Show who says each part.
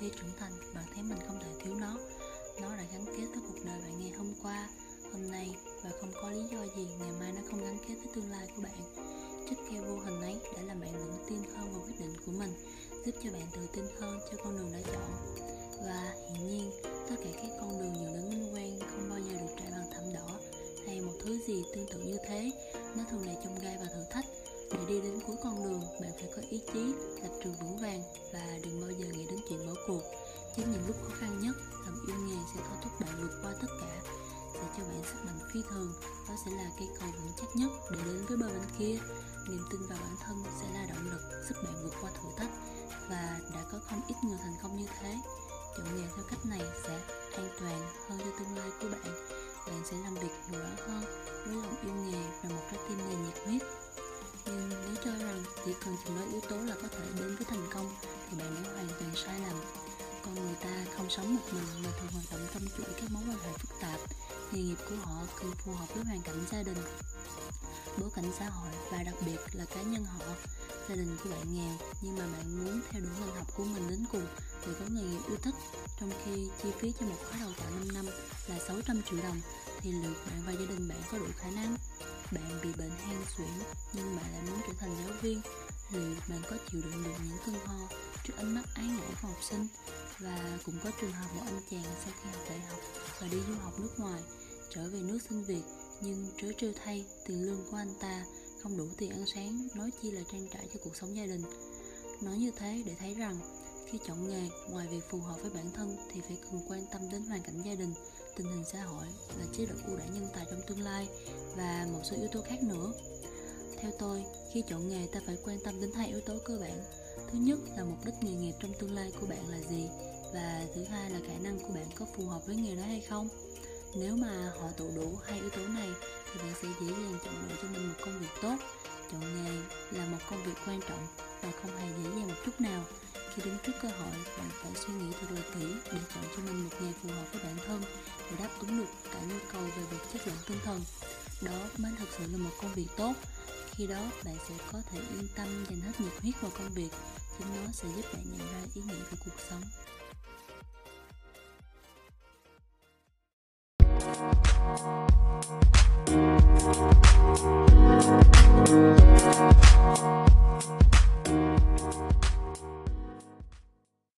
Speaker 1: khi trưởng thành bạn thấy mình không thể thiếu nó. Nó đã gắn kết với cuộc đời bạn ngày hôm qua, hôm nay và không có lý do gì ngày mai nó không gắn kết với tương lai của bạn. Chất keo vô hình ấy đã làm bạn vững tin hơn vào quyết định của mình, giúp cho bạn tự tin hơn cho con đường đã chọn. Và hiển nhiên, tất cả các con đường dẫn đến vinh quang, không bao giờ được trải bằng thảm đỏ hay một thứ gì tương tự như thế. Nó thường đầy trong gai và thử thách. Để đi đến cuối con đường, bạn phải có ý chí, lập trường vững vàng chính những lúc khó khăn nhất lòng yêu nghề sẽ thôi thúc bạn vượt qua tất cả, sẽ cho bạn sức mạnh phi thường. Đó sẽ là cây cầu vững chắc nhất để đến với bờ bên kia. Niềm tin vào bản thân sẽ là động lực giúp bạn vượt qua thử thách. Và đã có không ít người thành công như thế, chọn nghề theo cách này sẽ an toàn hơn cho tương lai của bạn. Bạn sẽ làm việc hiệu quả hơn với lòng yêu nghề và một trái tim đầy nhiệt huyết. Nhưng nếu cho rằng chỉ cần chừng đó yếu tố là có thể đến với thành công, thì bạn đã hoàn toàn sai lầm con người ta không sống một mình mà thường hoạt động trong chuỗi các mối quan hệ phức tạp. Nghề nghiệp của họ cần phù hợp với hoàn cảnh gia đình, bối cảnh xã hội và đặc biệt là cá nhân họ. Gia đình của bạn nghèo, nhưng mà bạn muốn theo đuổi ngành học của mình đến cùng để có nghề nghiệp yêu thích. Trong khi chi phí cho một khóa đào tạo 5 năm là 600 triệu đồng thì liệu bạn và gia đình bạn có đủ khả năng. Bạn bị bệnh hen suyễn, nhưng bạn lại muốn trở thành giáo viên liệu bạn có chịu đựng được những cơn ho trước ánh mắt ái ngại của học sinh và cũng có trường hợp một anh chàng sau khi học đại học và đi du học nước ngoài trở về nước xin việc nhưng trớ trêu thay tiền lương của anh ta không đủ tiền ăn sáng, nói chi là trang trải cho cuộc sống gia đình. Nói như thế để thấy rằng khi chọn nghề, ngoài việc phù hợp với bản thân thì phải cần quan tâm đến hoàn cảnh gia đình, tình hình xã hội là chế độ ưu đãi nhân tài trong tương lai và một số yếu tố khác nữa theo tôi, khi chọn nghề ta phải quan tâm đến hai yếu tố cơ bản. Thứ nhất là mục đích nghề nghiệp trong tương lai của bạn là gì? Và thứ hai là khả năng của bạn có phù hợp với nghề đó hay không? Nếu mà họ tụ đủ hai yếu tố này, thì bạn sẽ dễ dàng chọn lựa cho mình một công việc tốt. Chọn nghề là một công việc quan trọng và không hề dễ dàng một chút nào. Khi đứng trước cơ hội, bạn phải suy nghĩ thật là kỹ để chọn cho mình một nghề phù hợp với bản thân để đáp ứng được cả nhu cầu về việc chất lượng tinh thần đó mới thực sự là một công việc tốt khi đó bạn sẽ có thể yên tâm dành hết nhiệt huyết vào công việc chính nó sẽ giúp bạn nhận ra ý nghĩa của cuộc sống